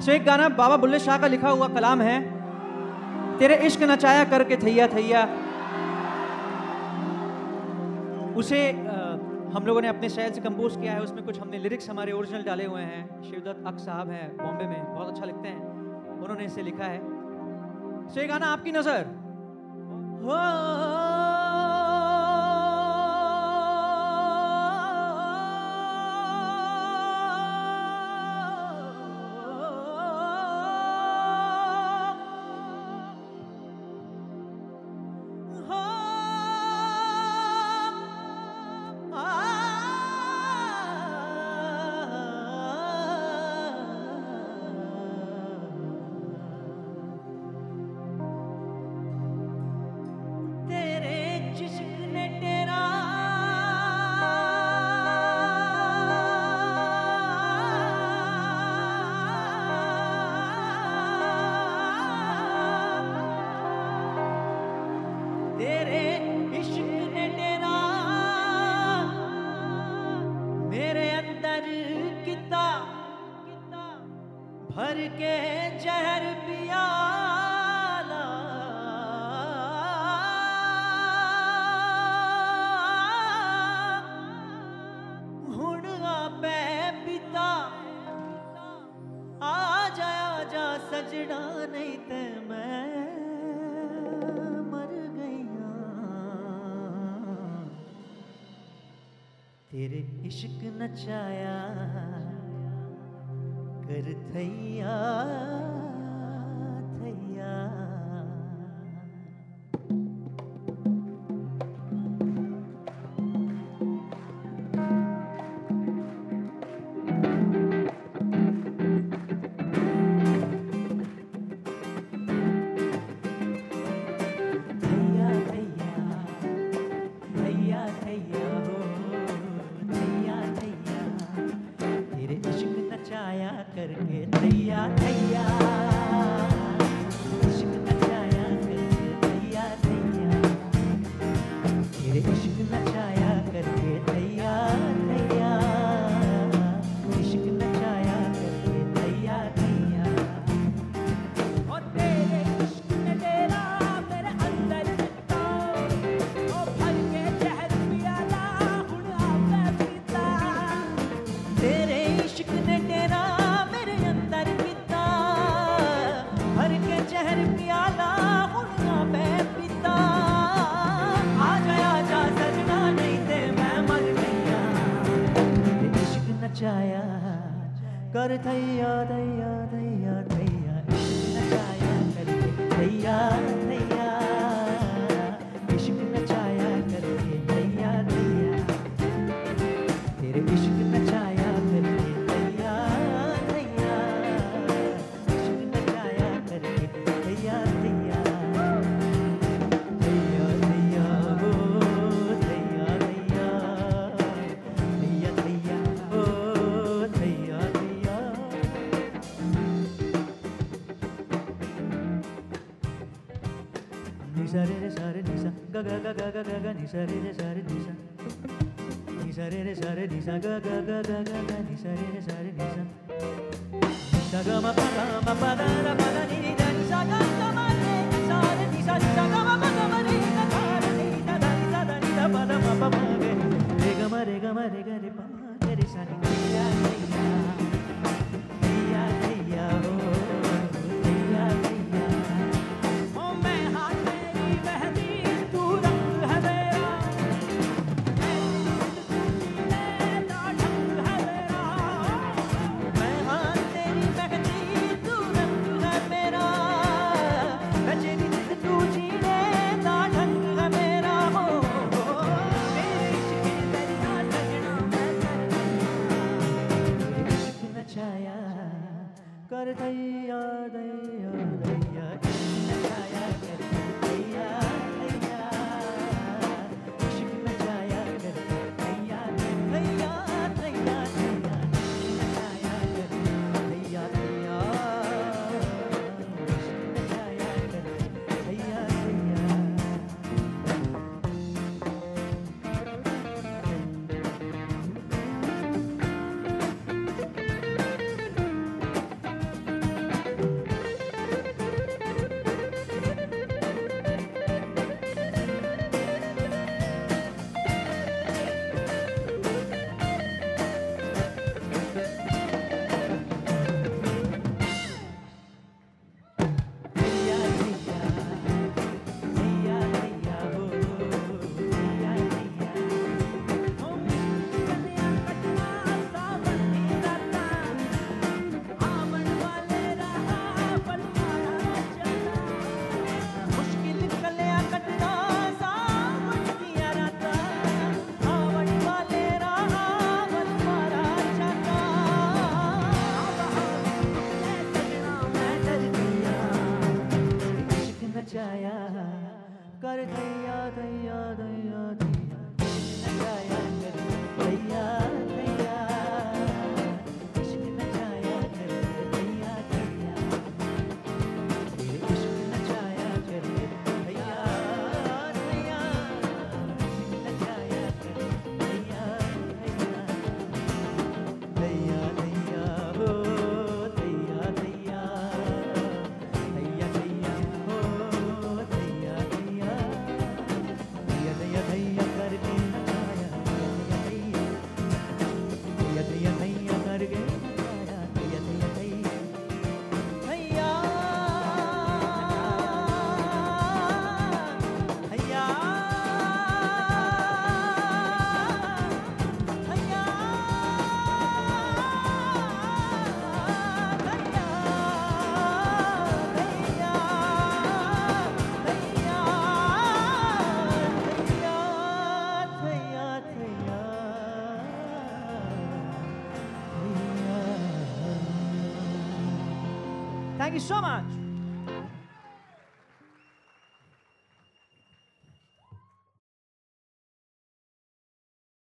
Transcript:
सो एक गाना बाबा बुल्ले शाह का लिखा हुआ कलाम है। तेरे इश्क नचाया करके थैया थैया। उसे हम लोगों ने अपने शहर से कंपोज किया है, उसमें कुछ हमने लिरिक्स हमारे ओरिजिनल डाले हुए हैं। शिवदत्त अक साहब हैं, बॉम्बे में, बहुत अच्छा लिखते हैं। उन्होंने इसे लिखा है। सो ये गाना आपकी नज़र। तेरे के जहर पिता, आ जा आ जा सजना, नहीं ते मैं मर गईया। तेरे इश्क नचाया। Thaiya नचाया करके तैया थैया कर थैया थैया थैया थैया इश्क नचाया करके थैया थैया Nisa re re sa re nisa. Ga ga ga ga ga ga ga nisa re re sa re nisa. Nisa re re sa re nisa. Ga ga ga ga ga ga nisa re re sa re nisa. Nisa ga ma pa ga ma pa da da pa da ni da nisa ga ga कर दैया दैया जया कर दैया दैया दैया दैया दैया दैया Consegue, chama.